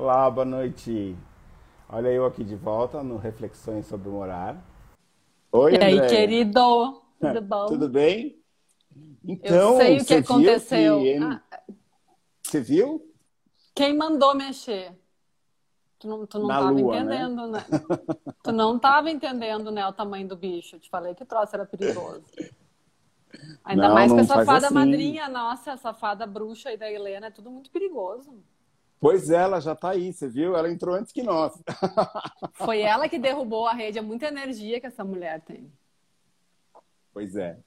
Olá, boa noite. Olha eu aqui de volta no Reflexões sobre Morar. Oi, e aí, querido? Tudo bom? Tudo bem? Então, eu sei o que aconteceu. Que... Ah. Você viu? Quem mandou mexer? Tu não, tu não tava lua, né? entendendo, né? né? tu não tava entendendo, né, o tamanho do bicho. Eu te falei que o troço era perigoso. Ainda não, mais com essa fada assim. madrinha nossa, essa fada bruxa aí da Helena, é tudo muito perigoso. Pois é, ela já está aí, você viu? Ela entrou antes que nós. Foi ela que derrubou a rede, é muita energia que essa mulher tem. Pois é.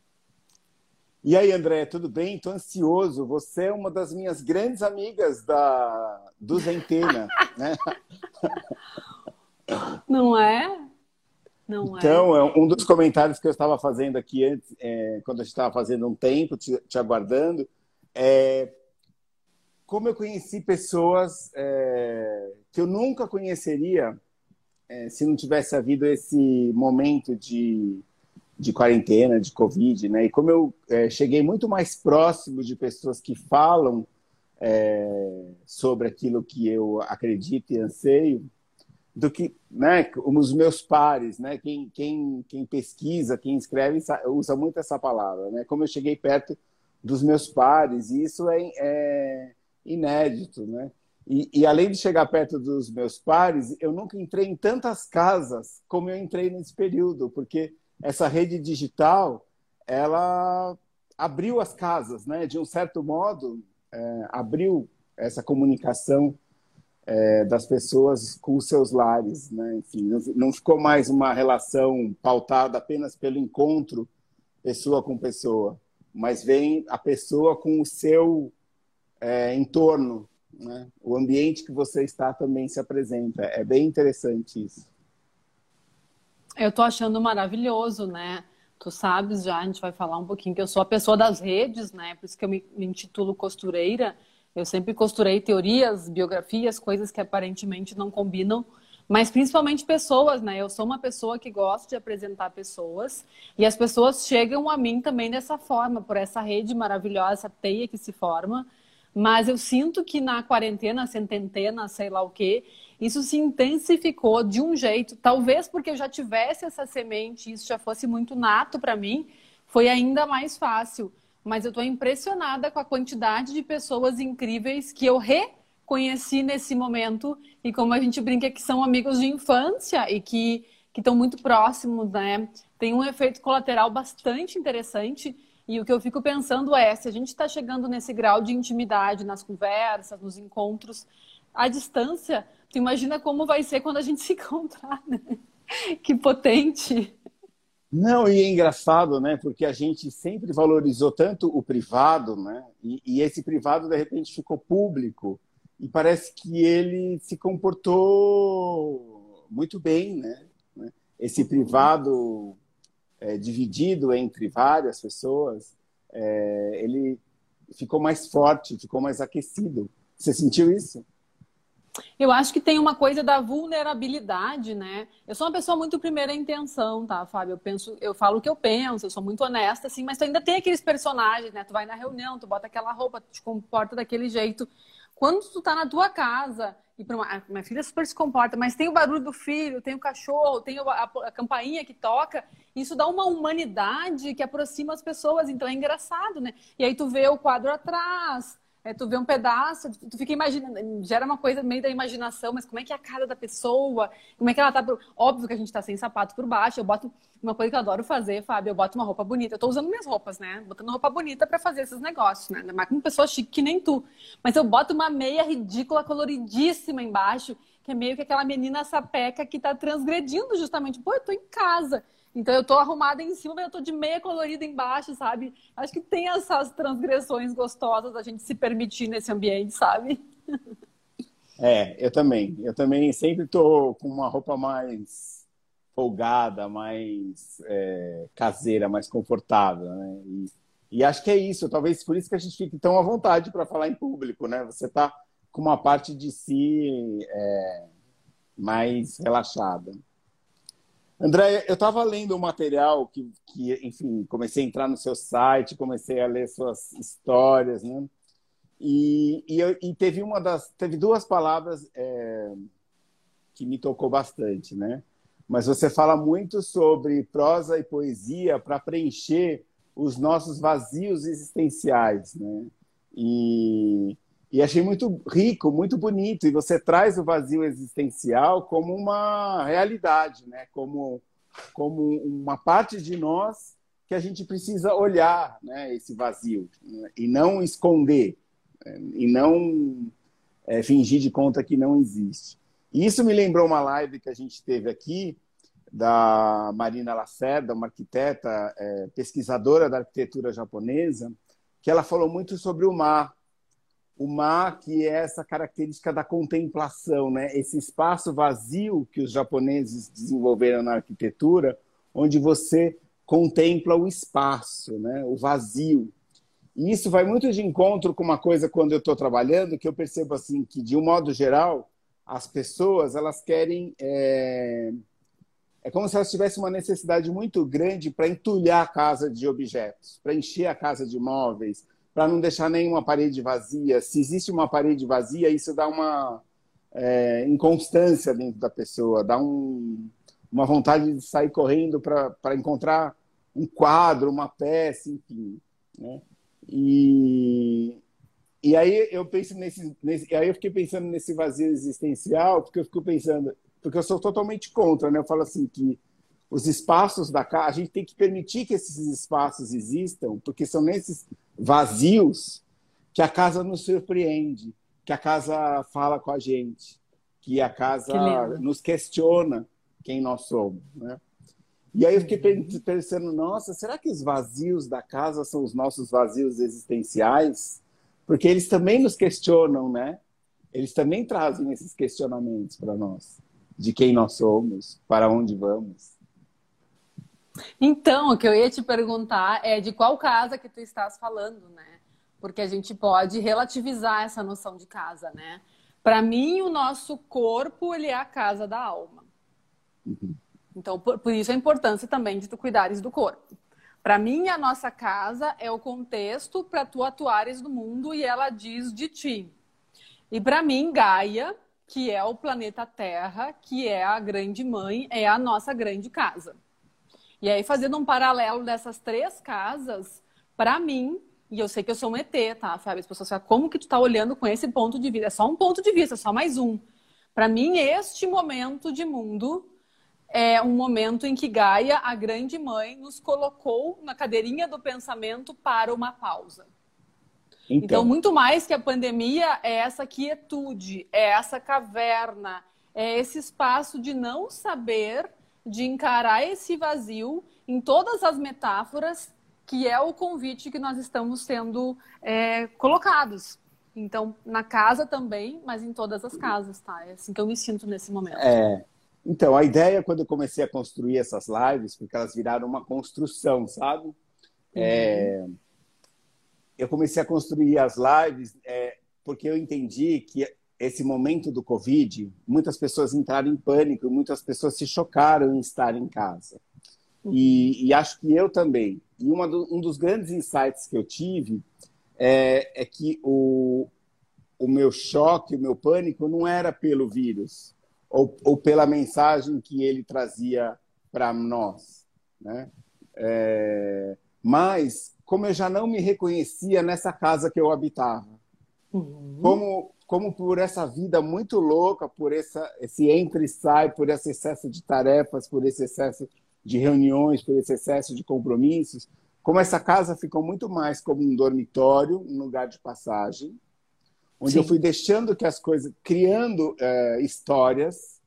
E aí, André, tudo bem? Estou ansioso. Você é uma das minhas grandes amigas da do Zentena, né? Não é? Não é. então, é. um dos comentários que eu estava fazendo aqui antes, é, quando a gente estava fazendo um tempo, te, te aguardando, é como eu conheci pessoas é, que eu nunca conheceria é, se não tivesse havido esse momento de, de quarentena, de Covid, né? E como eu é, cheguei muito mais próximo de pessoas que falam é, sobre aquilo que eu acredito e anseio, do que né, os meus pares, né? Quem, quem, quem pesquisa, quem escreve, usa muito essa palavra, né? Como eu cheguei perto dos meus pares, e isso é, é inédito, né? E, e, além de chegar perto dos meus pares, eu nunca entrei em tantas casas como eu entrei nesse período, porque essa rede digital, ela abriu as casas, né? De um certo modo, é, abriu essa comunicação é, das pessoas com os seus lares, né? Enfim, não, não ficou mais uma relação pautada apenas pelo encontro pessoa com pessoa, mas vem a pessoa com o seu é, entorno, né? o ambiente que você está também se apresenta. É bem interessante isso. Eu estou achando maravilhoso, né? Tu sabes já, a gente vai falar um pouquinho que eu sou a pessoa das redes, né? Por isso que eu me, me intitulo costureira. Eu sempre costurei teorias, biografias, coisas que aparentemente não combinam, mas principalmente pessoas, né? Eu sou uma pessoa que gosta de apresentar pessoas e as pessoas chegam a mim também dessa forma, por essa rede maravilhosa, essa teia que se forma. Mas eu sinto que na quarentena, cententena, sei lá o quê, isso se intensificou de um jeito, talvez porque eu já tivesse essa semente, isso já fosse muito nato para mim, foi ainda mais fácil. Mas eu estou impressionada com a quantidade de pessoas incríveis que eu reconheci nesse momento e como a gente brinca que são amigos de infância e que estão muito próximos, né? Tem um efeito colateral bastante interessante e o que eu fico pensando é, se a gente está chegando nesse grau de intimidade nas conversas, nos encontros, à distância, tu imagina como vai ser quando a gente se encontrar, né? Que potente! Não, e é engraçado, né? Porque a gente sempre valorizou tanto o privado, né? E, e esse privado, de repente, ficou público. E parece que ele se comportou muito bem, né? Esse privado é, dividido entre várias pessoas, é, ele ficou mais forte, ficou mais aquecido. Você sentiu isso? Eu acho que tem uma coisa da vulnerabilidade, né? Eu sou uma pessoa muito primeira intenção, tá, Fábio? Eu penso, eu falo o que eu penso, eu sou muito honesta, assim, mas tu ainda tem aqueles personagens, né? Tu vai na reunião, tu bota aquela roupa, tu te comporta daquele jeito. Quando tu tá na tua casa e uma, a minha filha super se comporta, mas tem o barulho do filho, tem o cachorro, tem a, a campainha que toca, isso dá uma humanidade que aproxima as pessoas, então é engraçado, né? E aí tu vê o quadro atrás, é, tu vê um pedaço, tu fica imaginando, gera uma coisa meio da imaginação, mas como é que é a cara da pessoa? Como é que ela tá? Óbvio que a gente tá sem sapato por baixo. Eu boto uma coisa que eu adoro fazer, Fábio, eu boto uma roupa bonita. Eu tô usando minhas roupas, né? Botando roupa bonita para fazer esses negócios, né? Mais com pessoa chique que nem tu. Mas eu boto uma meia ridícula, coloridíssima embaixo, que é meio que aquela menina sapeca que tá transgredindo justamente. Pô, eu tô em casa. Então eu tô arrumada em cima, mas eu tô de meia colorida embaixo, sabe? Acho que tem essas transgressões gostosas da gente se permitir nesse ambiente, sabe? É, eu também. Eu também sempre tô com uma roupa mais folgada, mais é, caseira, mais confortável, né? E, e, acho que é isso. Talvez por isso que a gente fique tão à vontade para falar em público, né? Você tá com uma parte de si é, mais relaxada. André, eu estava lendo um material que, que, enfim, comecei a entrar no seu site, comecei a ler suas histórias, né? E, e, e teve uma das, teve duas palavras é, que me tocou bastante, né? Mas você fala muito sobre prosa e poesia para preencher os nossos vazios existenciais, né? E, e achei muito rico, muito bonito. E você traz o vazio existencial como uma realidade, né? Como, como uma parte de nós que a gente precisa olhar, né? Esse vazio né? e não esconder, né? e não é, fingir de conta que não existe. E isso me lembrou uma live que a gente teve aqui da Marina Lacerda, uma arquiteta, é, pesquisadora da arquitetura japonesa, que ela falou muito sobre o mar. O mar, que é essa característica da contemplação, né? esse espaço vazio que os japoneses desenvolveram na arquitetura, onde você contempla o espaço, né? o vazio. E isso vai muito de encontro com uma coisa quando eu estou trabalhando, que eu percebo assim que, de um modo geral, as pessoas elas querem. É, é como se elas tivessem uma necessidade muito grande para entulhar a casa de objetos, para encher a casa de móveis, para não deixar nenhuma parede vazia. Se existe uma parede vazia, isso dá uma é, inconstância dentro da pessoa, dá um, uma vontade de sair correndo para encontrar um quadro, uma peça, enfim. Né? E, e aí eu penso nesse, nesse, aí eu fiquei pensando nesse vazio existencial, porque eu fico pensando, porque eu sou totalmente contra, né? Eu falo assim que os espaços da casa, a gente tem que permitir que esses espaços existam, porque são nesses vazios que a casa nos surpreende, que a casa fala com a gente, que a casa que nos questiona quem nós somos, né? E aí eu fiquei pensando, nossa, será que os vazios da casa são os nossos vazios existenciais? Porque eles também nos questionam, né? Eles também trazem esses questionamentos para nós, de quem nós somos, para onde vamos. Então, o que eu ia te perguntar é de qual casa que tu estás falando, né? Porque a gente pode relativizar essa noção de casa, né? Para mim, o nosso corpo ele é a casa da alma. Uhum. Então, por, por, isso a importância também de tu cuidares do corpo. Para mim, a nossa casa é o contexto para tu atuares no mundo e ela diz de ti. E para mim, Gaia, que é o planeta Terra, que é a grande mãe, é a nossa grande casa. E aí, fazendo um paralelo dessas três casas, para mim, e eu sei que eu sou um ET, tá, Fábio? As pessoas falam, como que tu tá olhando com esse ponto de vista? É só um ponto de vista, só mais um. Para mim, este momento de mundo é um momento em que Gaia, a grande mãe, nos colocou na cadeirinha do pensamento para uma pausa. Então, então muito mais que a pandemia é essa quietude, é essa caverna, é esse espaço de não saber, de encarar esse vazio em todas as metáforas, que é o convite que nós estamos sendo é, colocados. Então, na casa também, mas em todas as casas, tá? É assim que eu me sinto nesse momento. É, então, a ideia, quando eu comecei a construir essas lives, porque elas viraram uma construção, sabe? Uhum. É, eu comecei a construir as lives é, porque eu entendi que esse momento do Covid, muitas pessoas entraram em pânico, muitas pessoas se chocaram em estar em casa. E, e, acho que eu também. E do, um dos grandes insights que eu tive é, é que o, o meu choque, o meu pânico não era pelo vírus, ou, ou pela mensagem que ele trazia para nós. Né? É, mas, como eu já não me reconhecia nessa casa que eu habitava, uhum. como, como por essa vida muito louca, por essa, esse entra e sai, por esse excesso de tarefas, por esse excesso de reuniões, por esse excesso de compromissos, como essa casa ficou muito mais como um dormitório, um lugar de passagem, onde Sim. eu fui deixando que as coisas, criando é, histórias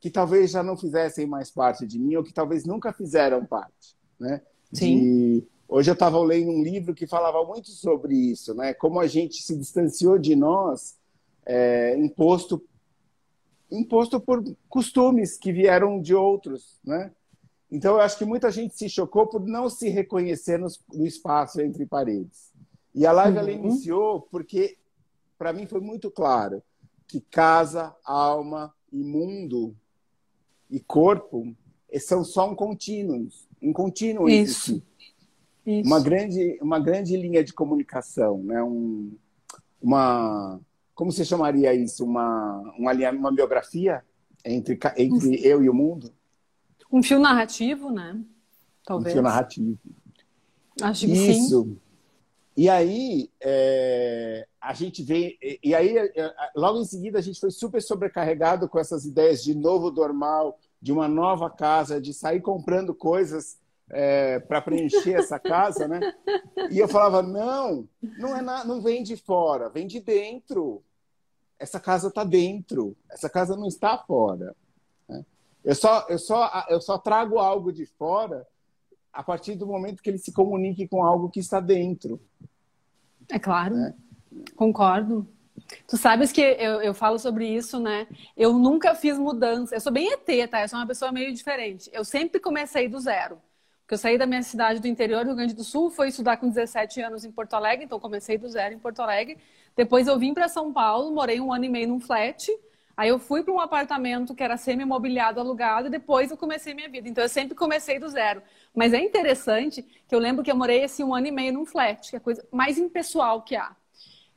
que talvez já não fizessem mais parte de mim ou que talvez nunca fizeram parte, né? Sim. De... Hoje eu estava lendo um livro que falava muito sobre isso, né? Como a gente se distanciou de nós, é, imposto imposto por costumes que vieram de outros, né? Então eu acho que muita gente se chocou por não se reconhecer no, no espaço entre paredes. E a live uhum. ela iniciou porque para mim foi muito claro que casa, alma e mundo e corpo são só um contínuo, um contínuo Isso. Isso. Uma grande, uma grande linha de comunicação, né? Um, uma, como você chamaria isso? Uma, uma, uma biografia? entre, entre eu e o mundo. Um fio narrativo, né? Talvez. Um fio narrativo. Acho que Isso. sim. E aí, é, a gente vem. E aí, é, logo em seguida, a gente foi super sobrecarregado com essas ideias de novo normal, de uma nova casa, de sair comprando coisas é, para preencher essa casa, né? E eu falava: não, não, é na, não vem de fora, vem de dentro. Essa casa está dentro, essa casa não está fora. Né? Eu, só, eu, só, eu só trago algo de fora a partir do momento que ele se comunique com algo que está dentro. É claro, né? concordo. Tu sabes que eu, eu falo sobre isso, né? Eu nunca fiz mudança. Eu sou bem ET, tá? Eu sou uma pessoa meio diferente. Eu sempre comecei do zero. Porque eu saí da minha cidade do interior, do Rio Grande do Sul, fui estudar com 17 anos em Porto Alegre, então comecei do zero em Porto Alegre. Depois eu vim para São Paulo, morei um ano e meio num flat. Aí eu fui para um apartamento que era semi-mobiliado, alugado, e depois eu comecei minha vida. Então eu sempre comecei do zero. Mas é interessante que eu lembro que eu morei assim um ano e meio num flat, que é a coisa mais impessoal que há.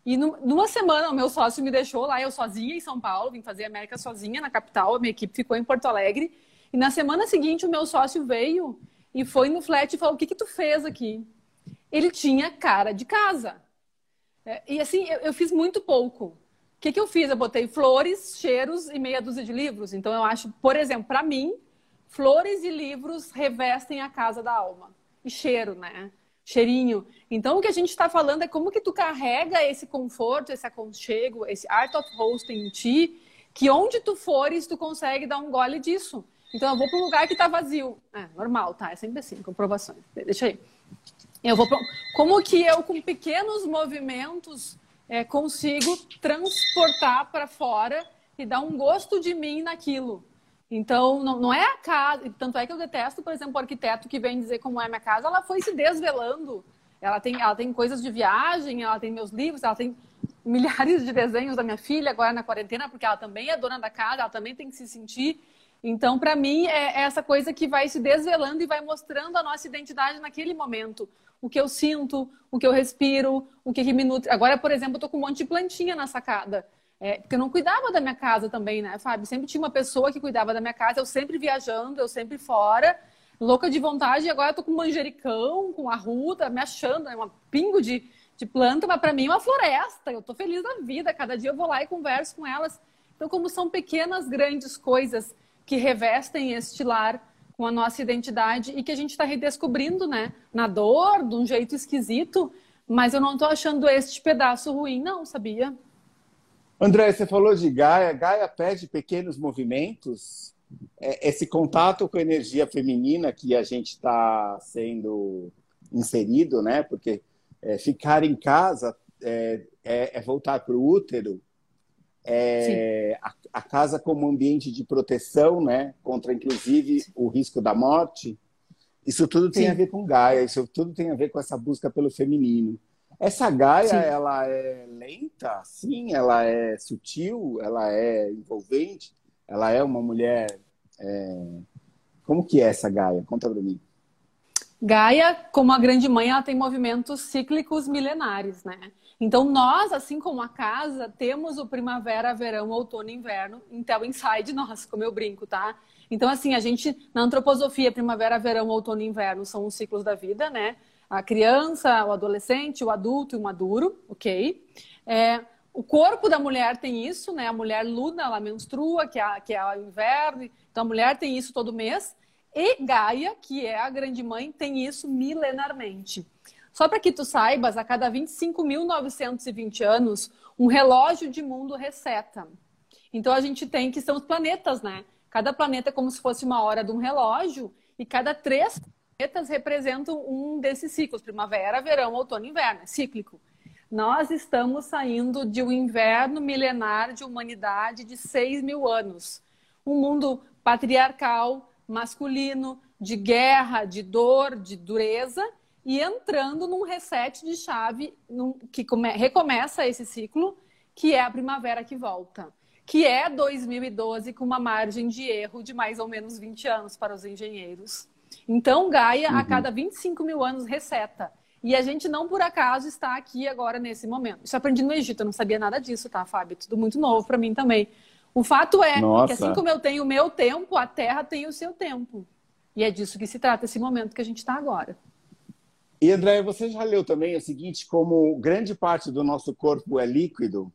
E numa semana o meu sócio me deixou lá, eu sozinha em São Paulo, vim fazer América sozinha na capital, a minha equipe ficou em Porto Alegre. E na semana seguinte o meu sócio veio e foi no flat e falou: O que, que tu fez aqui? Ele tinha cara de casa. É, e assim, eu, eu fiz muito pouco. O que, que eu fiz? Eu botei flores, cheiros e meia dúzia de livros. Então, eu acho, por exemplo, para mim, flores e livros revestem a casa da alma. E cheiro, né? Cheirinho. Então, o que a gente está falando é como que tu carrega esse conforto, esse aconchego, esse art of hosting em ti, que onde tu fores, tu consegue dar um gole disso. Então, eu vou para um lugar que está vazio. É, normal, tá? É sempre assim, comprovações. Deixa aí. Eu vou pra... Como que eu, com pequenos movimentos, é, consigo transportar para fora e dar um gosto de mim naquilo. Então, não, não é a casa. Tanto é que eu detesto, por exemplo, o arquiteto que vem dizer como é minha casa, ela foi se desvelando. Ela tem, ela tem coisas de viagem, ela tem meus livros, ela tem milhares de desenhos da minha filha agora na quarentena, porque ela também é dona da casa, ela também tem que se sentir. Então, para mim, é, é essa coisa que vai se desvelando e vai mostrando a nossa identidade naquele momento o que eu sinto, o que eu respiro, o que, que me nutre. Agora, por exemplo, eu tô com um monte de plantinha na sacada. É, porque eu não cuidava da minha casa também, né, Fábio? Sempre tinha uma pessoa que cuidava da minha casa, eu sempre viajando, eu sempre fora, louca de vontade, e agora eu tô com manjericão, com arruda, me achando, é né, um pingo de, de planta, mas para mim é uma floresta. Eu tô feliz da vida, cada dia eu vou lá e converso com elas. Então, como são pequenas, grandes coisas que revestem este lar, com a nossa identidade e que a gente está redescobrindo, né? Na dor, de um jeito esquisito, mas eu não estou achando este pedaço ruim, não, sabia? André, você falou de Gaia. Gaia pede pequenos movimentos. É, esse contato com a energia feminina que a gente está sendo inserido, né? Porque é, ficar em casa é, é, é voltar para o útero, é, a, a, casa como ambiente de proteção, né, contra inclusive o risco da morte. Isso tudo tem Sim. a ver com Gaia, isso tudo tem a ver com essa busca pelo feminino. Essa Gaia, Sim. ela é lenta, sim, ela é sutil, ela é envolvente, ela é uma mulher. É... Como que é essa Gaia? Conta para mim. Gaia, como a grande mãe, ela tem movimentos cíclicos milenares, né? Então, nós, assim como a casa, temos o primavera, verão, outono e inverno, então inside nós, como eu brinco, tá? Então, assim, a gente, na antroposofia, primavera, verão, outono e inverno são os ciclos da vida, né? A criança, o adolescente, o adulto e o maduro, ok? É, o corpo da mulher tem isso, né? A mulher luna, ela menstrua, que é, que é o inverno. Então, a mulher tem isso todo mês. E Gaia, que é a grande mãe, tem isso milenarmente. Só para que tu saibas, a cada 25.920 anos, um relógio de mundo reseta. Então a gente tem que são os planetas, né? Cada planeta é como se fosse uma hora de um relógio e cada três planetas representam um desses ciclos: primavera, verão, outono, inverno, é cíclico. Nós estamos saindo de um inverno milenar de humanidade de 6 mil anos. Um mundo patriarcal, masculino, de guerra, de dor, de dureza, e entrando num reset de chave num, que come, recomeça esse ciclo, que é a primavera que volta, que é 2012 com uma margem de erro de mais ou menos 20 anos para os engenheiros. Então, Gaia, uhum. a cada 25 mil anos, reseta. E a gente não por acaso está aqui agora nesse momento. Isso aprendi no Egito, eu não sabia nada disso, tá, Fábio? Tudo muito novo para mim também. O fato é Nossa. que assim como eu tenho o meu tempo, a Terra tem o seu tempo. E é disso que se trata esse momento que a gente está agora. E André, você já leu também o seguinte, como grande parte do nosso corpo é líquido,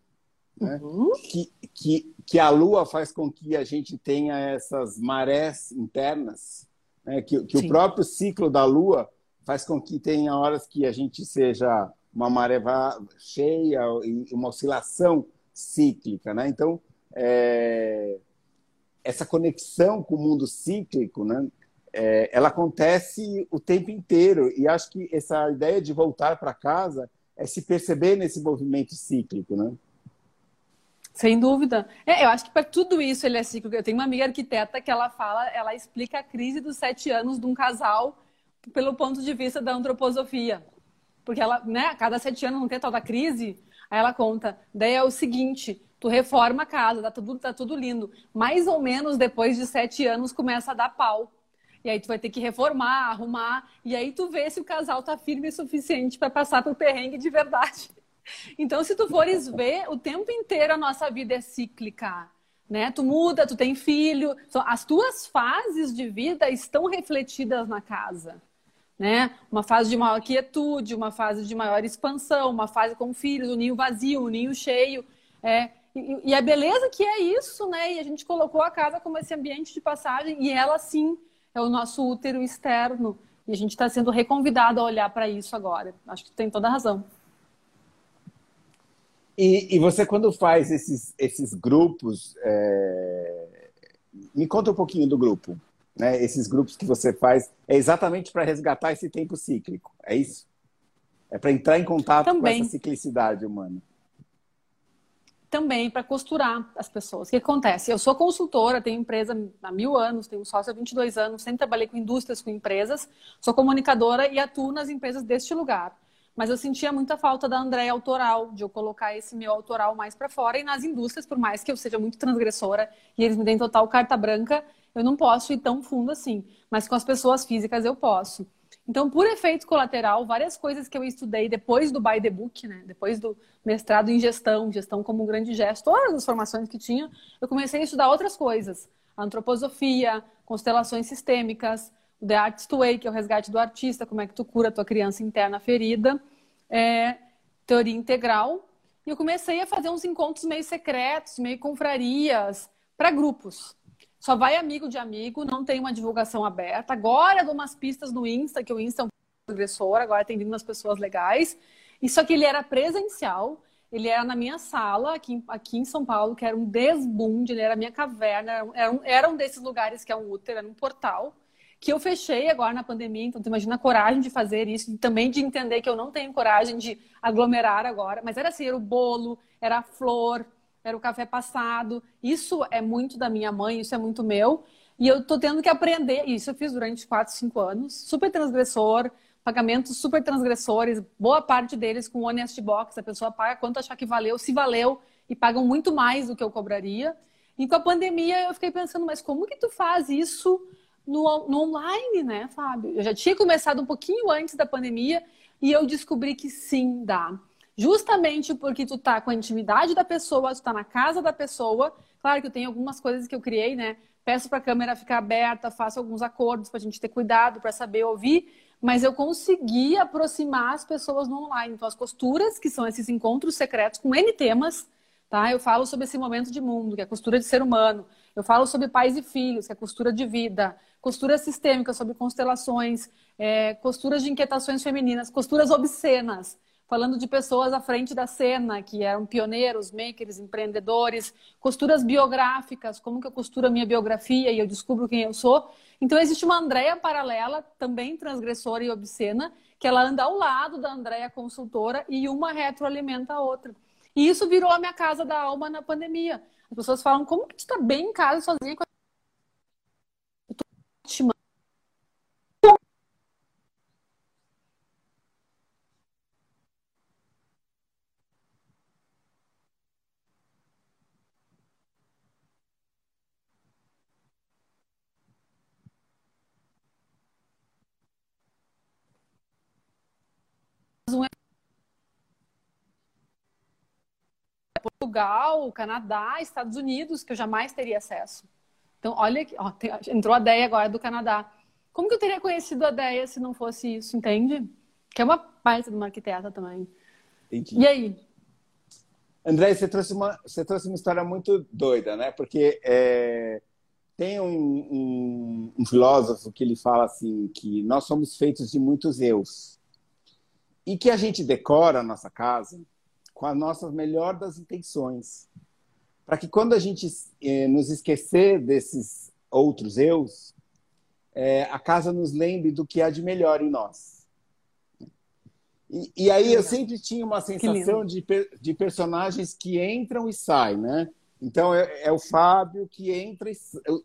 né? uhum. que, que, que a Lua faz com que a gente tenha essas marés internas, né? que, que o próprio ciclo da Lua faz com que tenha horas que a gente seja uma maré cheia e uma oscilação cíclica, né? Então, é, essa conexão com o mundo cíclico, né? É, ela acontece o tempo inteiro e acho que essa ideia de voltar para casa é se perceber nesse movimento cíclico, né? Sem dúvida. É, eu acho que para tudo isso ele é cíclico. Eu tenho uma amiga arquiteta que ela fala, ela explica a crise dos sete anos de um casal pelo ponto de vista da antroposofia. Porque ela, né, a cada sete anos não tem tal da crise, aí ela conta. Daí é o seguinte, tu reforma a casa, tá tudo, tá tudo lindo. Mais ou menos depois de sete anos começa a dar pau. E aí tu vai ter que reformar, arrumar, e aí tu vê se o casal tá firme o suficiente para passar por perrengue de verdade. Então, se tu fores ver, o tempo inteiro a nossa vida é cíclica. Né? Tu muda, tu tem filho, as tuas fases de vida estão refletidas na casa. Né? Uma fase de maior quietude, uma fase de maior expansão, uma fase com filhos, o ninho vazio, o ninho cheio. É, e, e a beleza que é isso, né? E a gente colocou a casa como esse ambiente de passagem, e ela sim é o nosso útero externo. E a gente está sendo reconvidado a olhar para isso agora. Acho que tem toda a razão. E, e você, quando faz esses, esses grupos, é... me conta um pouquinho do grupo. Né? Esses grupos que você faz, é exatamente para resgatar esse tempo cíclico, é isso? É para entrar em contato Também. com essa ciclicidade humana também para costurar as pessoas. O que acontece? Eu sou consultora, tenho empresa há mil anos, tenho sócio há 22 anos, sempre trabalhei com indústrias, com empresas, sou comunicadora e atuo nas empresas deste lugar. Mas eu sentia muita falta da Andréia autoral, de eu colocar esse meu autoral mais para fora. E nas indústrias, por mais que eu seja muito transgressora e eles me deem total carta branca, eu não posso ir tão fundo assim. Mas com as pessoas físicas eu posso. Então, por efeito colateral, várias coisas que eu estudei depois do By the Book, né? depois do mestrado em gestão, gestão como um grande gesto, todas as formações que tinha, eu comecei a estudar outras coisas. Antroposofia, constelações sistêmicas, o The Artist Way, que é o resgate do artista, como é que tu cura a tua criança interna ferida, é, teoria integral. E eu comecei a fazer uns encontros meio secretos, meio confrarias, para grupos só vai amigo de amigo, não tem uma divulgação aberta. Agora dou umas pistas no Insta, que o Insta é um agressor, agora tem vindo umas pessoas legais. Isso aqui ele era presencial, ele era na minha sala, aqui, aqui em São Paulo, que era um desbunde, ele era a minha caverna, era um, era um desses lugares que é um útero, era um portal, que eu fechei agora na pandemia, então tu imagina a coragem de fazer isso, e também de entender que eu não tenho coragem de aglomerar agora, mas era assim, era o bolo, era a flor, era o café passado. Isso é muito da minha mãe, isso é muito meu. E eu tô tendo que aprender. Isso eu fiz durante 4, 5 anos. Super transgressor, pagamentos super transgressores, boa parte deles com honest box. A pessoa paga quanto achar que valeu, se valeu, e pagam muito mais do que eu cobraria. E com a pandemia eu fiquei pensando, mas como que tu faz isso no, no online, né, Fábio? Eu já tinha começado um pouquinho antes da pandemia e eu descobri que sim, dá. Justamente porque tu tá com a intimidade da pessoa, tu tá na casa da pessoa. Claro que eu tenho algumas coisas que eu criei, né? Peço para a câmera ficar aberta, faço alguns acordos para a gente ter cuidado, para saber ouvir, mas eu consegui aproximar as pessoas no online. Então, as costuras, que são esses encontros secretos com N temas, tá? Eu falo sobre esse momento de mundo, que é a costura de ser humano. Eu falo sobre pais e filhos, que é a costura de vida. Costura sistêmica, sobre constelações. É, costuras de inquietações femininas. Costuras obscenas falando de pessoas à frente da cena, que eram pioneiros, makers, empreendedores, costuras biográficas, como que eu costuro a minha biografia e eu descubro quem eu sou. Então existe uma Andréia paralela, também transgressora e obscena, que ela anda ao lado da Andréia consultora e uma retroalimenta a outra. E isso virou a minha casa da alma na pandemia. As pessoas falam, como que tu está bem em casa sozinha com um Portugal, Canadá, Estados Unidos, que eu jamais teria acesso. Então, olha aqui, ó, entrou a ideia agora do Canadá. Como que eu teria conhecido a ideia se não fosse isso, entende? Que é uma parte de uma arquiteta também. Entendi. E aí? André, você trouxe uma, você trouxe uma história muito doida, né? Porque é, tem um, um, um filósofo que ele fala assim que nós somos feitos de muitos eus e que a gente decora a nossa casa com a nossa melhor das intenções, para que quando a gente é, nos esquecer desses outros eus, é, a casa nos lembre do que há de melhor em nós. E, e aí eu sempre tinha uma sensação de, de personagens que entram e saem, né? Então é, é, o Fábio que entra, e,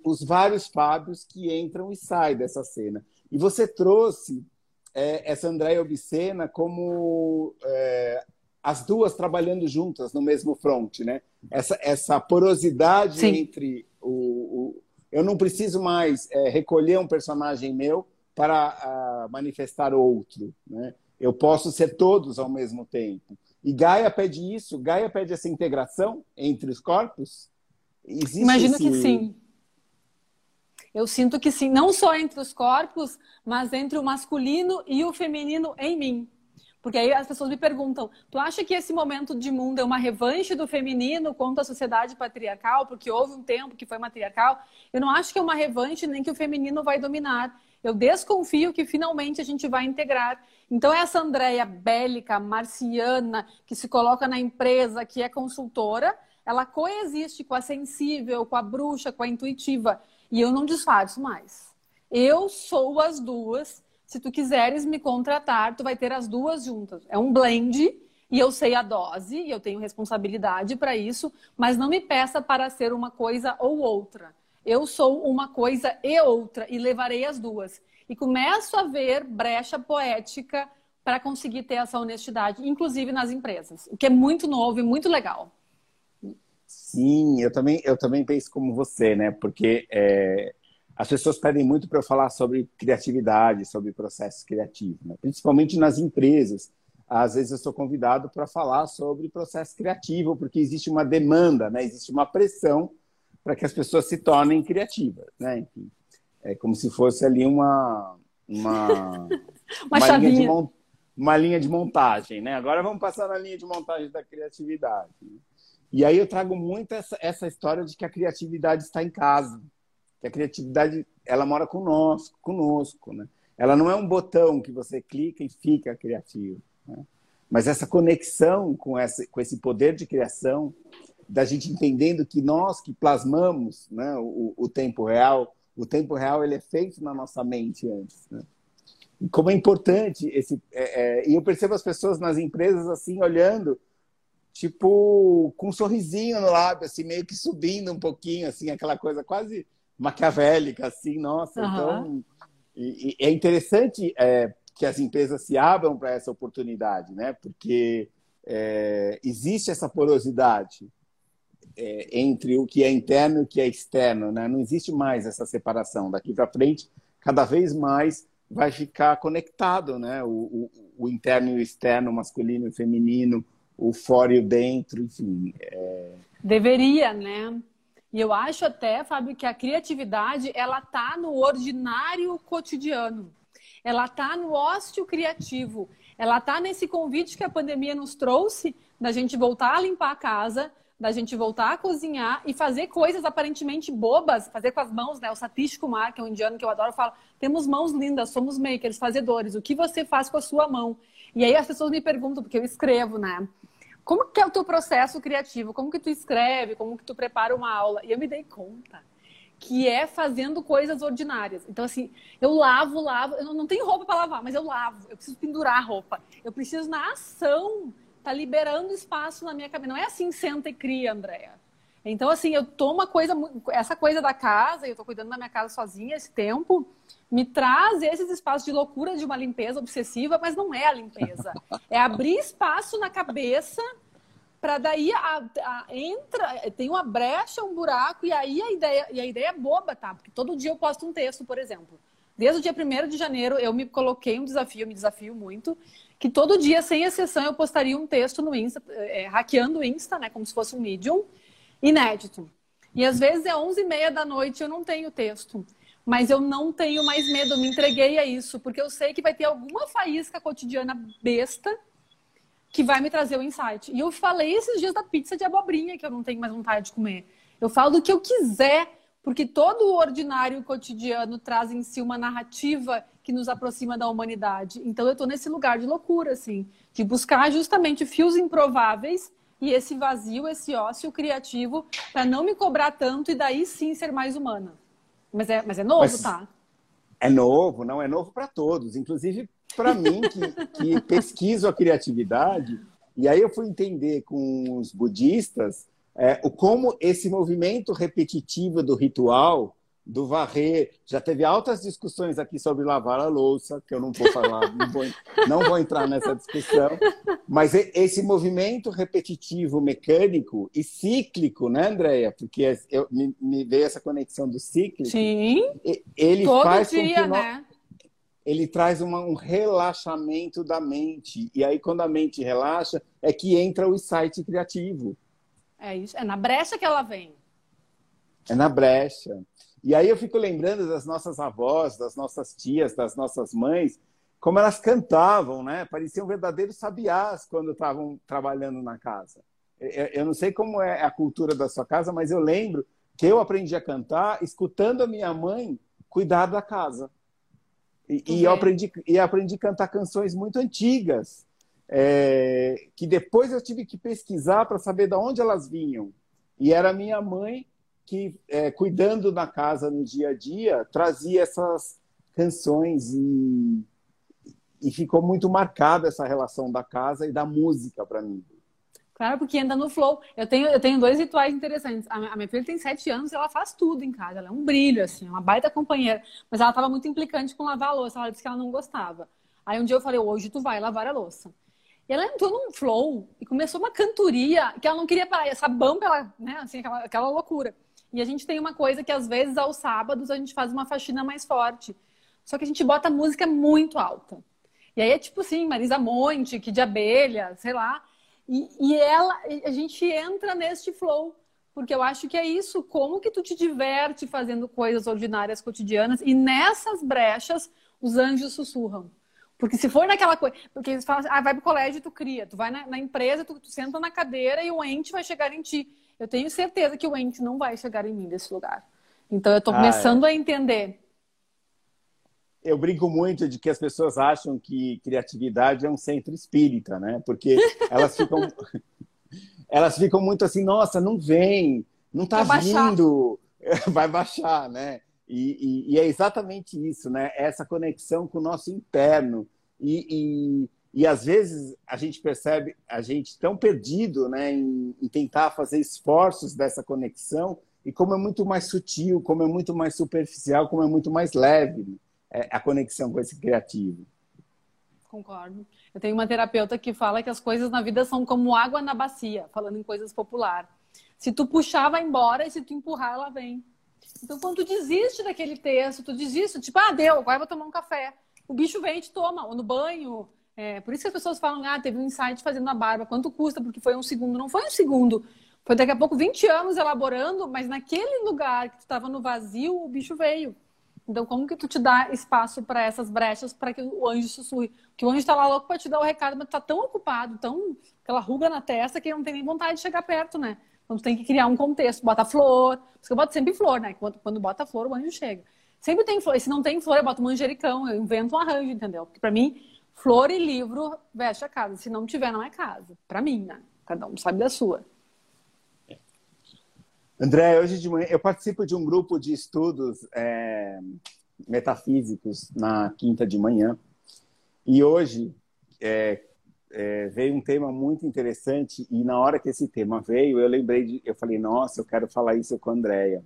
os vários Fábios que entram e saem dessa cena. E você trouxe é, essa Andréia Obscena como é, as duas trabalhando juntas no mesmo front, né? Essa, essa porosidade Sim. entre o, o, Eu não preciso mais é, recolher um personagem meu para uh, manifestar outro, né? Eu posso ser todos ao mesmo tempo. E Gaia pede isso, Gaia pede essa integração entre os corpos. Existe Imagino esse... que sim. Eu sinto que sim, não só entre os corpos, mas entre o masculino e o feminino em mim. Porque aí as pessoas me perguntam: tu acha que esse momento de mundo é uma revanche do feminino contra a sociedade patriarcal? Porque houve um tempo que foi matriarcal. Eu não acho que é uma revanche nem que o feminino vai dominar. Eu desconfio que finalmente a gente vai integrar. Então, essa Andréia bélica, marciana, que se coloca na empresa, que é consultora, ela coexiste com a sensível, com a bruxa, com a intuitiva. E eu não disfarço mais. Eu sou as duas. Se tu quiseres me contratar, tu vai ter as duas juntas. É um blend e eu sei a dose, e eu tenho responsabilidade para isso, mas não me peça para ser uma coisa ou outra. Eu sou uma coisa e outra e levarei as duas. E começo a ver brecha poética para conseguir ter essa honestidade, inclusive nas empresas, o que é muito novo e muito legal. Sim, eu também, eu também penso como você, né? Porque é, as pessoas pedem muito para eu falar sobre criatividade, sobre processos criativos, né? principalmente nas empresas. Às vezes eu sou convidado para falar sobre processo criativo, porque existe uma demanda, né? existe uma pressão para que as pessoas se tornem criativas, né? Enfim, é como se fosse ali uma uma, uma, uma linha de uma linha de montagem, né? Agora vamos passar na linha de montagem da criatividade. E aí eu trago muito essa, essa história de que a criatividade está em casa, que a criatividade ela mora conosco, conosco, né? Ela não é um botão que você clica e fica criativo, né? mas essa conexão com, essa, com esse poder de criação da gente entendendo que nós que plasmamos né, o, o, tempo real, o tempo real ele é feito na nossa mente antes. Né? E como é importante esse. É, é, e eu percebo as pessoas nas empresas assim, olhando, tipo, com um sorrisinho no lábio, assim, meio que subindo um pouquinho, assim, aquela coisa quase maquiavélica, assim, nossa. Uhum. Então, e, e é interessante é, que as empresas se abram para essa oportunidade, né? Porque é, existe essa porosidade é, entre o que é interno e o que é externo. Né? Não existe mais essa separação. Daqui para frente, cada vez mais vai ficar conectado né? O, o, o, interno e o externo, masculino e feminino, o fora e o dentro, enfim. É... Deveria, né? E eu acho até, Fábio, que a criatividade ela tá no ordinário cotidiano. Ela tá no ócio criativo. Ela tá nesse convite que a pandemia nos trouxe da gente voltar a limpar a casa, da gente voltar a cozinhar e fazer coisas aparentemente bobas, fazer com as mãos, né? O Satish Kumar, que é um indiano que eu adoro, fala: temos mãos lindas, somos makers, fazedores. O que você faz com a sua mão? E aí as pessoas me perguntam, porque eu escrevo, né? Como que é o teu processo criativo? Como que tu escreve? Como que tu prepara uma aula? E eu me dei conta que é fazendo coisas ordinárias. Então, assim, eu lavo, lavo. Eu não tenho roupa para lavar, mas eu lavo. Eu preciso pendurar a roupa. Eu preciso, na ação, tá liberando espaço na minha cabeça. Não é assim, senta e cria, Andréa. Então, assim, eu uma coisa, essa coisa da casa, eu tô cuidando da minha casa sozinha esse tempo, me traz esses espaços de loucura de uma limpeza obsessiva, mas não é a limpeza. É abrir espaço na cabeça para daí a, a, entra, tem uma brecha, um buraco, e aí a ideia, e a ideia é boba, tá? Porque todo dia eu posto um texto, por exemplo. Desde o dia 1 de janeiro, eu me coloquei um desafio, me desafio muito, que todo dia, sem exceção, eu postaria um texto no Insta, é, hackeando o Insta, né, como se fosse um Medium, inédito. E às vezes é 11h30 da noite eu não tenho texto. Mas eu não tenho mais medo, me entreguei a isso, porque eu sei que vai ter alguma faísca cotidiana besta que vai me trazer o insight. E eu falei esses dias da pizza de abobrinha, que eu não tenho mais vontade de comer. Eu falo do que eu quiser, porque todo o ordinário cotidiano traz em si uma narrativa que nos aproxima da humanidade. Então eu estou nesse lugar de loucura, assim, de buscar justamente fios improváveis e esse vazio, esse ócio criativo, para não me cobrar tanto e daí sim ser mais humana. Mas é, mas é novo, mas tá? É novo, não é novo para todos, inclusive para mim que, que pesquiso a criatividade. E aí eu fui entender com os budistas é, o como esse movimento repetitivo do ritual do varrer. Já teve altas discussões aqui sobre lavar a louça, que eu não vou falar, não, vou, não vou entrar nessa discussão. Mas esse movimento repetitivo, mecânico e cíclico, né, Andréia? Porque eu, me, me veio essa conexão do cíclico. Sim. Ele Todo faz dia, com que né? ele traz uma, um relaxamento da mente. E aí, quando a mente relaxa, é que entra o insight criativo. É isso. É na brecha que ela vem. É na brecha. E aí eu fico lembrando das nossas avós, das nossas tias, das nossas mães, como elas cantavam, né? Pareciam verdadeiros sabiás quando estavam trabalhando na casa. Eu não sei como é a cultura da sua casa, mas eu lembro que eu aprendi a cantar escutando a minha mãe cuidar da casa. E, e eu aprendi, e aprendi a cantar canções muito antigas, é, que depois eu tive que pesquisar para saber de onde elas vinham. E era minha mãe que, é, cuidando da casa no dia a dia, trazia essas canções e, e ficou muito marcada essa relação da casa e da música para mim. Claro, porque anda no flow. Eu tenho, eu tenho dois rituais interessantes. A minha, filha tem sete anos e ela faz tudo em casa. Ela é um brilho, assim, uma baita companheira. Mas ela estava muito implicante com lavar a louça. Ela disse que ela não gostava. Aí um dia eu falei, hoje tu vai lavar a louça. E ela entrou num flow e começou uma cantoria que ela não queria parar. Essa bamba, ela, né, assim, aquela, aquela loucura. E a gente tem uma coisa que às vezes aos sábados a gente faz uma faxina mais forte. Só que a gente bota música muito alta. E aí é tipo assim, Marisa Monte, que de abelha, sei lá. E, e ela, a gente entra neste flow. Porque eu acho que é isso, como que tu te diverte fazendo coisas ordinárias, cotidianas, e nessas brechas os anjos sussurram. Porque se for naquela coisa. Porque eles falam assim, ah, vai pro colégio e tu cria. Tu vai na, na empresa, tu, tu, senta na cadeira e o ente vai chegar em ti eu tenho certeza que o ente não vai chegar em mim desse lugar. Então eu estou começando ah, é. a entender. Eu brinco muito de que as pessoas acham que criatividade é um centro espírita, né? Porque elas ficam elas ficam muito assim, nossa, não vem, não está vindo, vai baixar, né? E, e, e, é exatamente isso, né? Essa conexão com o nosso interno. E, e às vezes a gente percebe a gente tão perdido né, em, em, tentar fazer esforços dessa conexão e como é muito mais sutil, como é muito mais superficial, como é muito mais leve é, a conexão com esse criativo. Concordo. Eu tenho uma terapeuta que fala que as coisas na vida são como água na bacia, falando em coisas popular. Se tu puxar, vai embora, e se tu empurrar, ela vem. Então, quando tu desiste daquele texto, tu desiste, tipo, ah, deu, agora vou tomar um café. O bicho vem e te toma, ou no banho, é, por isso que as pessoas falam, ah, teve um insight fazendo a barba, quanto custa? Porque foi um segundo. Não foi um segundo. Foi daqui a pouco 20 anos elaborando, mas naquele lugar que tu estava no vazio, o bicho veio. Então, como que tu te dá espaço para essas brechas para que o anjo sussurre? Porque o anjo está lá louco para te dar o recado, mas tu tá tão ocupado, tão aquela ruga na testa que não tem nem vontade de chegar perto, né? Então, tu tem que criar um contexto, bota flor. Por isso que eu boto sempre flor, né? Quando, quando bota flor, o anjo chega. Sempre tem flor. E se não tem flor, eu boto manjericão, eu invento um arranjo, entendeu? Porque para mim, Flor e livro veste a casa. Se não tiver, não é casa. Para mim, né? Cada um sabe da sua. André, hoje de manhã eu participo de um grupo de estudos é, metafísicos na quinta de manhã. E hoje é, é, veio um tema muito interessante e na hora que esse tema veio, eu lembrei de, eu falei, nossa, eu quero falar isso com a Andrea,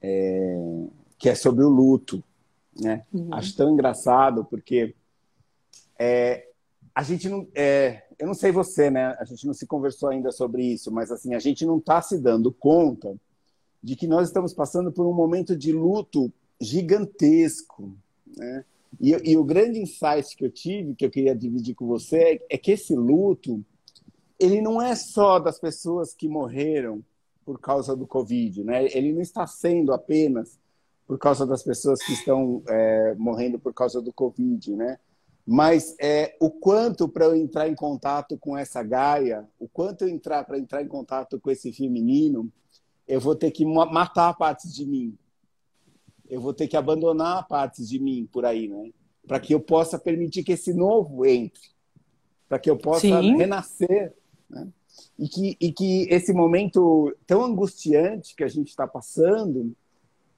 é, que é sobre o luto, né? Uhum. Acho tão engraçado porque é, a gente não. É, eu não sei você, né? A gente não se conversou ainda sobre isso, mas assim, a gente não está se dando conta de que nós estamos passando por um momento de luto gigantesco. Né? E, e, o grande insight que eu tive, que eu queria dividir com você, é que esse luto, ele não é só das pessoas que morreram por causa do Covid, né? Ele não está sendo apenas por causa das pessoas que estão é, morrendo por causa do Covid, né? Mas é, o quanto para eu entrar em contato com essa Gaia, o quanto eu entrar para entrar em contato com esse feminino, eu vou ter que matar partes de mim. Eu vou ter que abandonar partes de mim por aí, né? Para que eu possa permitir que esse novo entre, para que eu possa Sim. renascer, né? E que, e que esse momento tão angustiante que a gente está passando,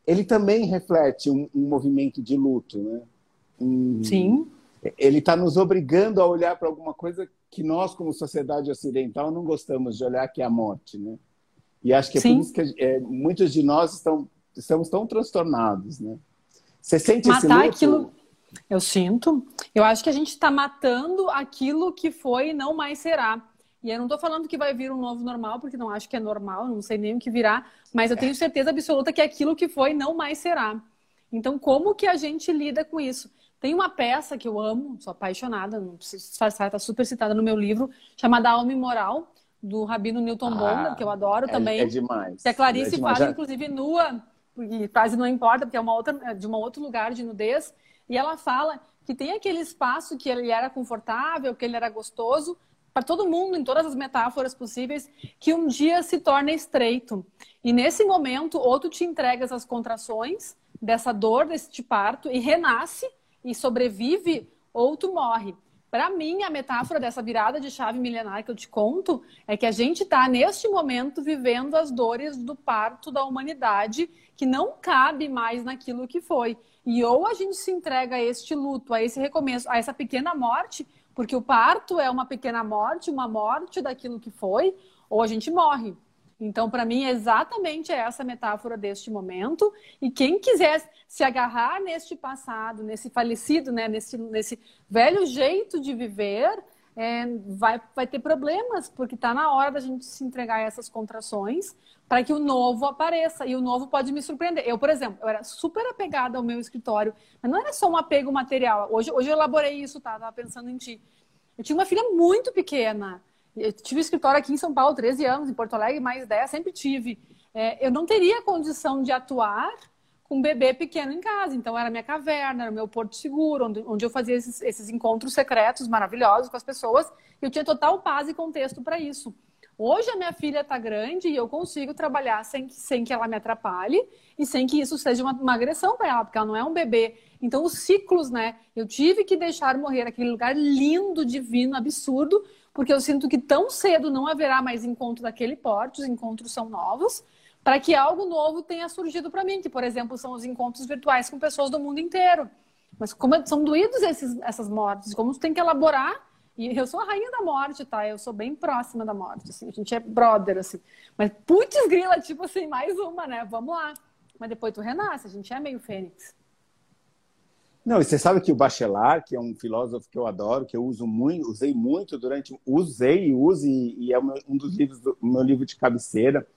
ele também reflete um, um movimento de luto, né? Um, Sim ele está nos obrigando a olhar para alguma coisa que nós, como sociedade ocidental, não gostamos de olhar, que é a morte, né? E acho que é Sim. por isso que é, muitos de nós estão, estamos tão transtornados, né? Você sente Matar esse luto? aquilo... Eu sinto. Eu acho que a gente está matando aquilo que foi e não mais será. E eu não estou falando que vai vir um novo normal, porque não acho que é normal, não sei nem o que virá, mas eu tenho certeza absoluta que aquilo que foi não mais será. Então, como que a gente lida com isso? Tem uma peça que eu amo, sou apaixonada, não preciso disfarçar, está super citada no meu livro, chamada Alma Imoral, do Rabino Newton ah, Bonda, que eu adoro é, também. É demais. Que a Clarice é faz, inclusive, nua, porque frase não importa, porque é uma outra, é de um outro lugar de nudez. E ela fala que tem aquele espaço que ele era confortável, que ele era gostoso, para todo mundo, em todas as metáforas possíveis, que um dia se torna estreito. E nesse momento, ou tu te entregas às contrações dessa dor, desse parto, e renasce, e sobrevive ou tu morre. Para mim, a metáfora dessa virada de chave milenar que eu te conto é que a gente está, neste momento, vivendo as dores do parto da humanidade, que não cabe mais naquilo que foi. E ou a gente se entrega a este luto, a esse recomeço, a essa pequena morte, porque o parto é uma pequena morte, uma morte daquilo que foi, ou a gente morre. Então, para mim, é exatamente essa metáfora deste momento. E quem quiser se agarrar neste passado, nesse falecido, né, nesse, nesse velho jeito de viver, é, vai, vai ter problemas, porque está na hora da gente se entregar a essas contrações para que o novo apareça. E o novo pode me surpreender. Eu, por exemplo, eu era super apegada ao meu escritório, mas não era só um apego material. Hoje, hoje eu elaborei isso, tá? Pensando em ti. Eu tinha uma filha muito pequena. Eu tive escritório aqui em São Paulo 13 anos, em Porto Alegre mais 10, sempre tive. É, eu não teria condição de atuar com um bebê pequeno em casa. Então, era minha caverna, era o meu porto seguro, onde, onde eu fazia esses, esses encontros secretos maravilhosos com as pessoas. E eu tinha total paz e contexto para isso. Hoje a minha filha está grande e eu consigo trabalhar sem, sem que ela me atrapalhe e sem que isso seja uma, uma agressão para ela, porque ela não é um bebê. Então, os ciclos, né? Eu tive que deixar morrer aquele lugar lindo, divino, absurdo, porque eu sinto que tão cedo não haverá mais encontro daquele porte, os encontros são novos, para que algo novo tenha surgido para mim, que, por exemplo, são os encontros virtuais com pessoas do mundo inteiro. Mas como é, são doídos esses, essas mortes, como tu tem que elaborar. E eu sou a rainha da morte, tá? Eu sou bem próxima da morte, assim. A gente é brother, assim. Mas, putz, grila, tipo assim, mais uma, né? Vamos lá. Mas depois tu renasce, a gente é meio fênix. Não, e você sabe que o Bachelard, que é um filósofo que eu adoro, que eu uso muito, usei muito durante, usei use, e é um dos livros do meu livro de cabeceira.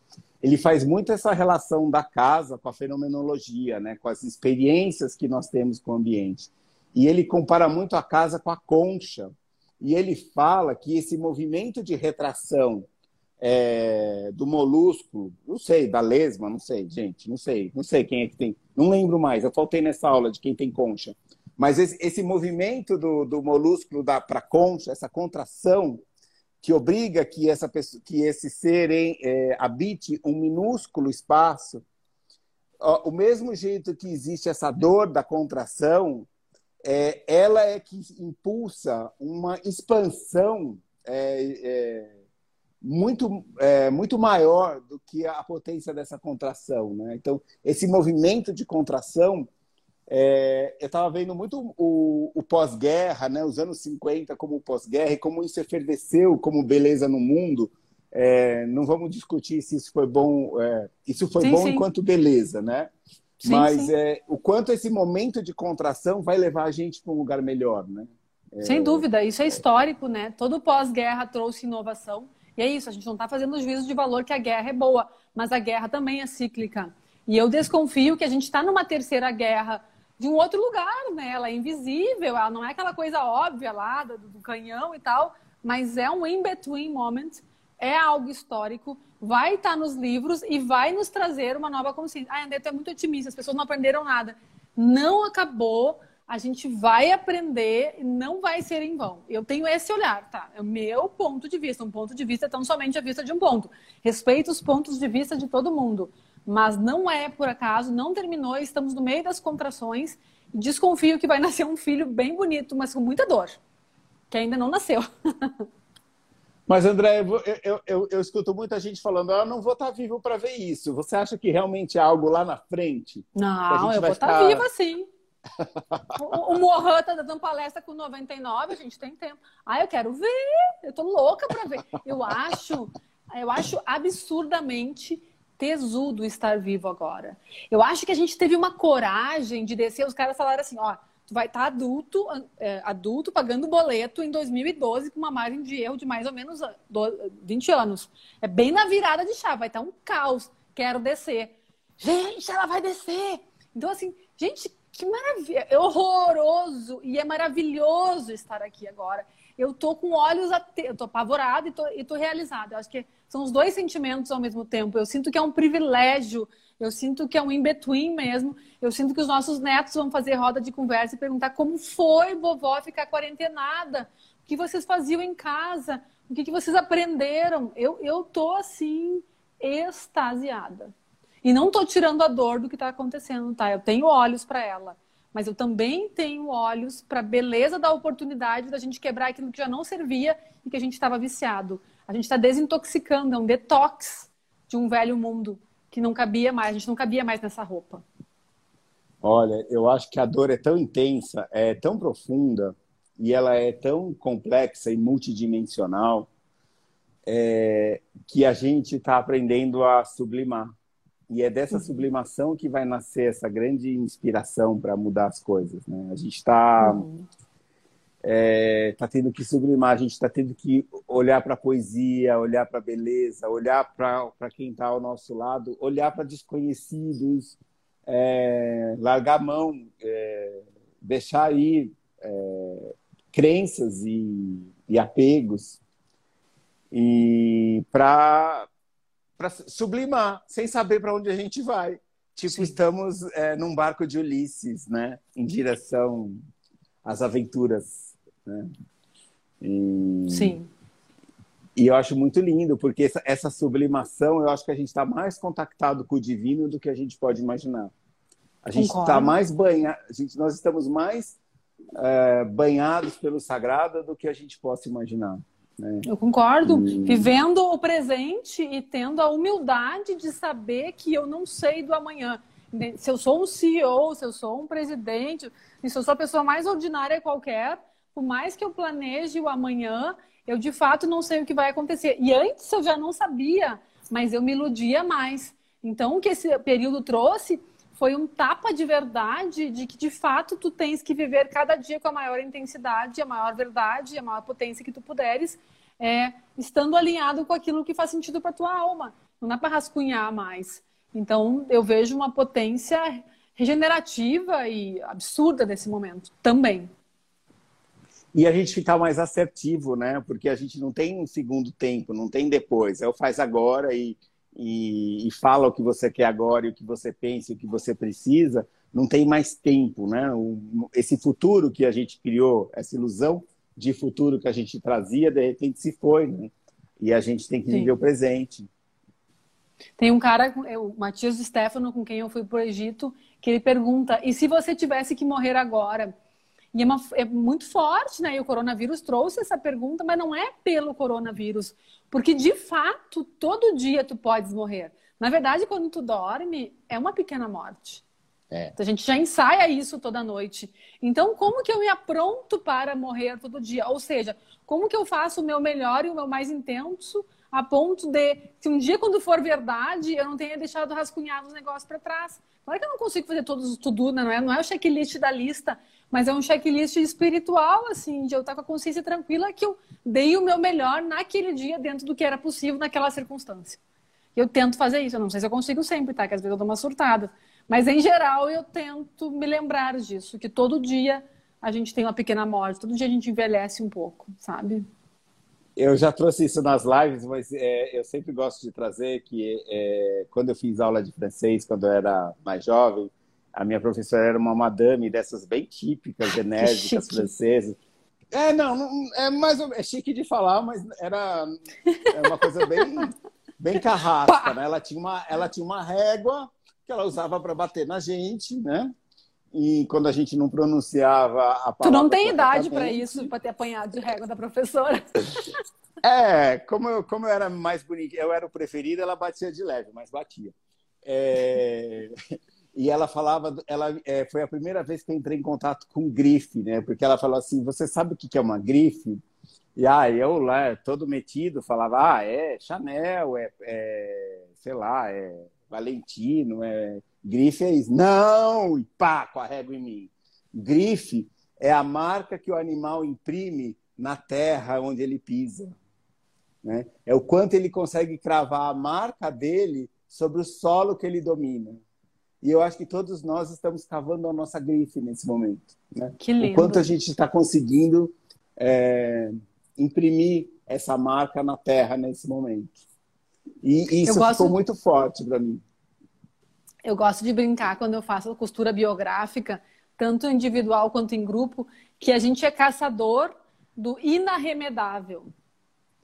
Ele faz muito essa relação da casa com a fenomenologia, né, com as experiências que nós temos com o ambiente. E ele compara muito a casa com a concha. E ele fala que esse movimento de retração é, do molúsculo, não sei, da lesma, não sei, gente, não sei, não sei quem é que tem, não lembro mais, eu faltei nessa aula de quem tem concha. Mas esse, esse movimento do, do molúsculo para concha, essa contração que obriga que, essa pessoa, que esse ser em, é, habite um minúsculo espaço, ó, o mesmo jeito que existe essa dor da contração, é, ela é que impulsa uma expansão é, é muito, é, muito maior do que a potência dessa contração. Né? Então, esse movimento de contração, é, eu estava vendo muito o, o pós-guerra, né? os anos 50 como pós-guerra, e como isso efervesceu como beleza no mundo. É, não vamos discutir se isso foi bom, é, isso foi sim, bom sim. enquanto beleza, né? Sim, Mas é, o quanto esse momento de contração vai levar a gente para um lugar melhor, né? Sem dúvida, isso é histórico, né? Todo pós-guerra trouxe inovação. E é isso, a gente não está fazendo juízo de valor que a guerra é boa, mas a guerra também é cíclica. E eu desconfio que a gente está numa terceira guerra de um outro lugar, né? Ela é invisível, ela não é aquela coisa óbvia lá do, do canhão e tal, mas é um in-between moment, é algo histórico, vai estar nos livros e vai nos trazer uma nova consciência. Ah, André, tu é muito otimista, as pessoas não aprenderam nada. Não acabou, a gente vai aprender e não vai ser em vão. Eu tenho esse olhar, tá? É o meu ponto de vista, um ponto de vista tão somente a vista de um ponto. Respeito os pontos de vista de todo mundo mas não é por acaso, não terminou, estamos no meio das contrações. Desconfio que vai nascer um filho bem bonito, mas com muita dor, que ainda não nasceu. Mas, André, eu, eu, eu, eu escuto muita gente falando: eu não vou estar vivo para ver isso. Você acha que realmente é algo lá na frente? Não, eu vou estar ficar... viva sim. o, o Mohan está dando palestra com 99, a gente tem tempo. Ah, eu quero ver, eu tô louca para ver. Eu acho, eu acho absurdamente tesudo estar vivo agora. Eu acho que a gente teve uma coragem de descer, os caras falaram assim, ó, tu vai estar tá adulto, é, adulto pagando boleto em 2012 com uma margem de erro de mais ou menos 20 anos. É bem na virada de chave, vai estar tá um caos. Quero descer. Gente, ela vai descer. Então, assim, gente, que maravilha. É horroroso e é maravilhoso estar aqui agora. Eu tô com olhos, ate... eu tô apavorada e tô, e tô realizada. Eu acho que são os dois sentimentos ao mesmo tempo. Eu sinto que é um privilégio, eu sinto que é um in-between mesmo. Eu sinto que os nossos netos vão fazer roda de conversa e perguntar como foi, vovó, ficar quarentenada? O que vocês faziam em casa? O que, que vocês aprenderam? Eu, eu tô assim, extasiada. E não tô tirando a dor do que está acontecendo, tá? Eu tenho olhos para ela. Mas eu também tenho olhos para a beleza da oportunidade da gente quebrar aquilo que já não servia e que a gente estava viciado. A gente está desintoxicando, é um detox de um velho mundo que não cabia mais, a gente não cabia mais nessa roupa. Olha, eu acho que a dor é tão intensa, é tão profunda e ela é tão complexa e multidimensional é, que a gente está aprendendo a sublimar. E é dessa uhum. sublimação que vai nascer essa grande inspiração para mudar as coisas. Né? A gente está uhum é, tá tendo que sublimar, a gente está tendo que olhar para a poesia, olhar para a beleza, olhar para quem está ao nosso lado, olhar para desconhecidos, é, largar a mão, é, deixar ir é, crenças e, e apegos e para sublimar, sem saber para onde a gente vai. Tipo, Sim. estamos é, num barco de Ulisses, né? Em direção às aventuras né? E, Sim. E eu acho muito lindo, porque essa, essa sublimação, eu acho que a gente está mais contactado com o divino do que a gente pode imaginar. A gente está mais banhado, nós estamos mais é, banhados pelo sagrado do que a gente possa imaginar. Né? Eu concordo. E... Vivendo o presente e tendo a humildade de saber que eu não sei do amanhã. Se eu sou um CEO, se eu sou um presidente, se eu sou a pessoa mais ordinária qualquer, por mais que eu planeje o amanhã, eu de fato não sei o que vai acontecer. E antes eu já não sabia, mas eu me iludia mais. Então, o que esse período trouxe foi um tapa de verdade de que de fato tu tens que viver cada dia com a maior intensidade, a maior verdade, a maior potência que tu puderes, é, estando alinhado com aquilo que faz sentido para tua alma. Não dá para rascunhar mais. Então, eu vejo uma potência regenerativa e absurda nesse momento também e a gente ficar mais assertivo, né? Porque a gente não tem um segundo tempo, não tem depois. É o faz agora e, e, e, fala o que você quer agora e o que você pensa e o que você precisa. Não tem mais tempo, né? O, esse futuro que a gente criou, essa ilusão de futuro que a gente trazia, de repente se foi, né? E a gente tem que Sim. viver o presente. Tem um cara, o Matias Stefano, com quem eu fui para o Egito, que ele pergunta: e se você tivesse que morrer agora? E é, uma, é, muito forte, né? E o coronavírus trouxe essa pergunta, mas não é pelo coronavírus. Porque, de fato, todo dia tu podes morrer. Na verdade, quando tu dorme, é uma pequena morte. É. A gente já ensaia isso toda noite. Então, como que eu me apronto para morrer todo dia? Ou seja, como que eu faço o meu melhor e o meu mais intenso a ponto de, se um dia quando for verdade, eu não tenha deixado rascunhado os negócios para trás. Claro que eu não consigo fazer todos os tudo, né? não é, não é o checklist da lista, mas é um checklist espiritual, assim, de eu estar com a consciência tranquila que eu dei o meu melhor naquele dia dentro do que era possível naquela circunstância. Eu tento fazer isso. Eu não sei se eu consigo sempre, tá? Que às vezes eu dou uma surtada. Mas, em geral, eu tento me lembrar disso. Que todo dia a gente tem uma pequena morte. Todo dia a gente envelhece um pouco, sabe? Eu já trouxe isso nas lives, mas é, eu sempre gosto de trazer que é, quando eu fiz aula de francês, quando eu era mais jovem, a minha professora era uma madame dessas bem típicas, enérgicas, francesas. É, não, não, é mais é chique de falar, mas era é uma coisa bem, bem carrasca, né? Ela tinha uma, ela tinha uma régua que ela usava para bater na gente, né? E quando a gente não pronunciava a palavra. Tu não tem idade para isso, para ter apanhado de régua da professora. É, como eu, como eu era mais bonito, eu era o preferido, ela batia de leve, mas batia. É... E ela falava, ela é, foi a primeira vez que eu entrei em contato com grife, né? Porque ela falou assim: você sabe o que é uma grife? E aí eu lá, todo metido, falava: ah, é Chanel, é, é sei lá, é Valentino, é grife é isso. Não! E pá, com a régua em mim. Grife é a marca que o animal imprime na terra onde ele pisa. Né? É o quanto ele consegue cravar a marca dele sobre o solo que ele domina. E eu acho que todos nós estamos cavando a nossa grife nesse momento. Né? Que lindo. O quanto a gente está conseguindo é, imprimir essa marca na Terra nesse momento. E, isso ficou muito forte para mim. Eu gosto de brincar quando eu faço costura biográfica, tanto individual quanto em grupo, que a gente é caçador do inarremedável.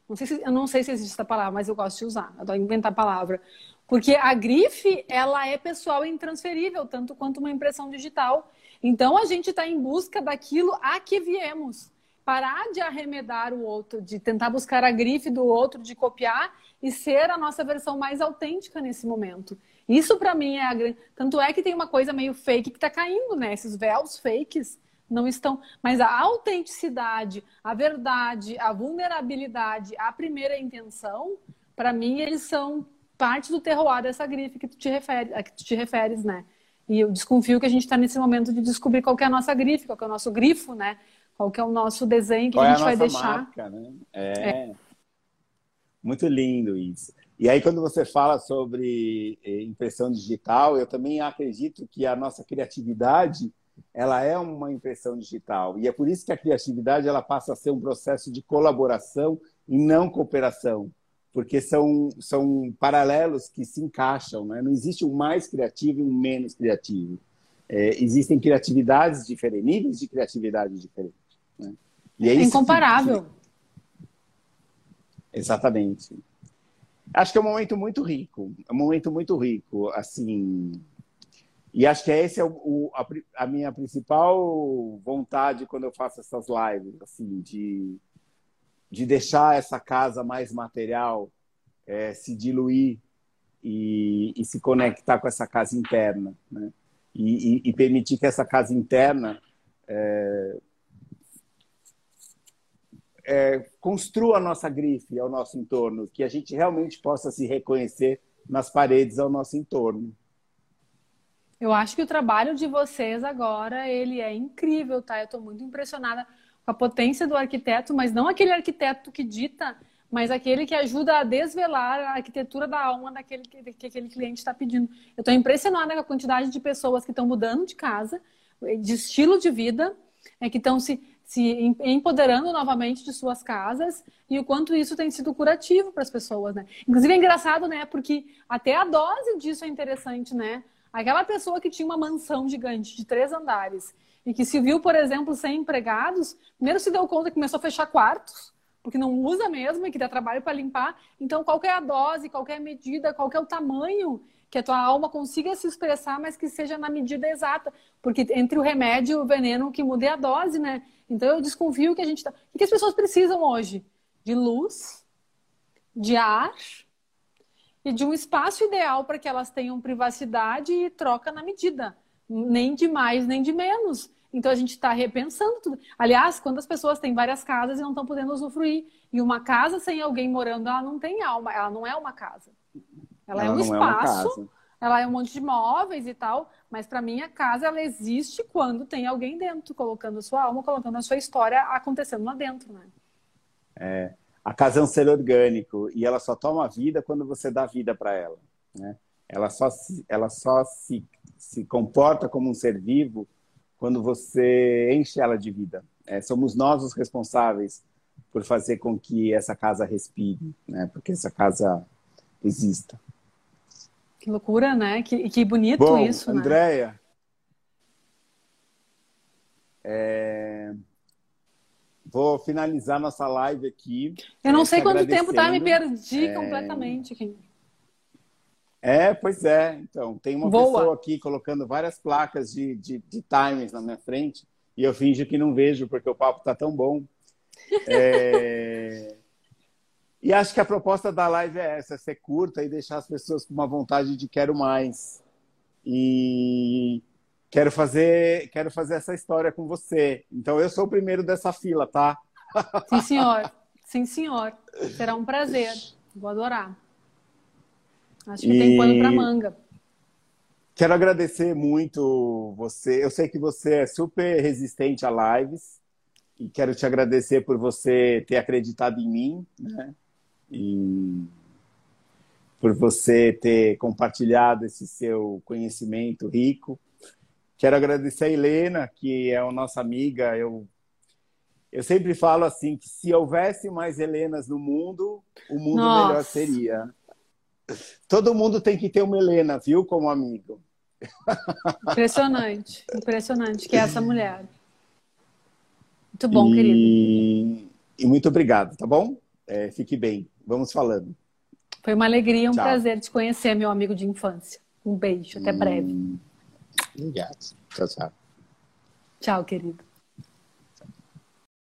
Não sei se, eu não sei se existe essa palavra, mas eu gosto de usar. Eu adoro inventar a palavra. Porque a grife, ela é pessoal e intransferível, tanto quanto uma impressão digital. Então, a gente está em busca daquilo a que viemos. Parar de arremedar o outro, de tentar buscar a grife do outro, de copiar e ser a nossa versão mais autêntica nesse momento. Isso, para mim, é a grande... Tanto é que tem uma coisa meio fake que está caindo, né? Esses véus fakes não estão. Mas a autenticidade, a verdade, a vulnerabilidade, a primeira intenção, para mim, eles são parte do terroir dessa grife que tu te, refere, a que tu te referes, né? E eu desconfio que a gente está nesse momento de descobrir qual é a nossa grife, qual é o nosso grifo, né? Qual é o nosso desenho que qual a gente é a vai deixar. Marca, né? é. é. Muito lindo isso. E aí, quando você fala sobre eh, impressão digital, eu também acredito que a nossa criatividade ela é uma impressão digital. E é por isso que a criatividade ela passa a ser um processo de colaboração e não cooperação porque são, são paralelos que se encaixam. Né? Não existe um mais criativo e um menos criativo. É, existem criatividades diferentes, níveis de criatividade diferentes. Né? E é, é incomparável. Que... Exatamente. Acho que é um momento muito rico, é um momento muito rico, assim. E acho que esse é o, o a, a, minha principal vontade quando eu faço essas lives, assim, de de deixar essa casa mais material é, se diluir e, e, se conectar com essa casa interna, né? E, e, e permitir que essa casa interna é, é, construa a nossa grife ao nosso entorno, que a gente realmente possa se reconhecer nas paredes ao nosso entorno. Eu acho que o trabalho de vocês agora ele é incrível, tá? Eu estou muito impressionada com a potência do arquiteto, mas não aquele arquiteto que dita, mas aquele que ajuda a desvelar a arquitetura da alma daquele que, que aquele cliente está pedindo. Eu estou impressionada com a quantidade de pessoas que estão mudando de casa, de estilo de vida, é, que estão se, se empoderando novamente de suas casas e o quanto isso tem sido curativo para as pessoas, né? Inclusive é engraçado, né? Porque até a dose disso é interessante, né? Aquela pessoa que tinha uma mansão gigante de três andares e que se viu, por exemplo, sem empregados, primeiro se deu conta que começou a fechar quartos, porque não usa mesmo e que dá trabalho para limpar. Então, qual é a dose, qual é a medida, qual é o tamanho que a tua alma consiga se expressar, mas que seja na medida exata. Porque entre o remédio e o veneno, que muda é a dose, né? Então, eu desconfio que a gente tá... O que as pessoas precisam hoje? De luz, de ar e de um espaço ideal para que elas tenham privacidade e troca na medida. Nem de mais, nem de menos. Então a gente está repensando tudo. Aliás, quando as pessoas têm várias casas e não estão podendo usufruir, e uma casa sem alguém morando, ela não tem alma, ela não é uma casa. Ela, é ela é um espaço, é ela é um monte de móveis e tal, mas para mim a casa ela existe quando tem alguém dentro, colocando a sua alma, colocando a sua história acontecendo lá dentro, né? É. a casa é um ser orgânico e ela só toma vida quando você dá vida para ela. Né? Ela só, se, ela só se, se comporta como um ser vivo quando você enche ela de vida. É, somos nós os responsáveis por fazer com que essa casa respire, né? porque essa casa exista. Que loucura, né? Que, que bonito Bom, isso, Andréia, né? É... Vou finalizar nossa live aqui. Eu não sei quanto tempo tá, me perdi é... completamente aqui. É, pois é. Então, tem uma Boa. pessoa aqui colocando várias placas de, de, de timers na minha frente e eu finjo que não vejo porque o papo tá tão bom. É... e acho que a proposta da live é essa, ser curta e deixar as pessoas com uma vontade de quero mais. E quero fazer, quero fazer essa história com você. Então eu sou o primeiro dessa fila, tá? Sim, senhor. Sim, senhor. Será um prazer. Vou adorar. Acho que e... tem pano para manga. Quero agradecer muito você. Eu sei que você é super resistente a lives e quero te agradecer por você ter acreditado em mim, né? E por você ter compartilhado esse seu conhecimento rico. Quero agradecer a Helena, que é a nossa amiga. Eu, eu sempre falo assim que se houvesse mais Helenas no mundo, o mundo nossa. melhor seria. Todo mundo tem que ter uma Helena, viu, como amigo. Impressionante, impressionante que é essa mulher. Muito bom, e... querido. E muito obrigado, tá bom? É, fique bem. Vamos falando. Foi uma alegria, um Tchau. prazer te conhecer, meu amigo de infância. Um beijo, até breve. Obrigado. Tchau, tchau. Tchau, querido.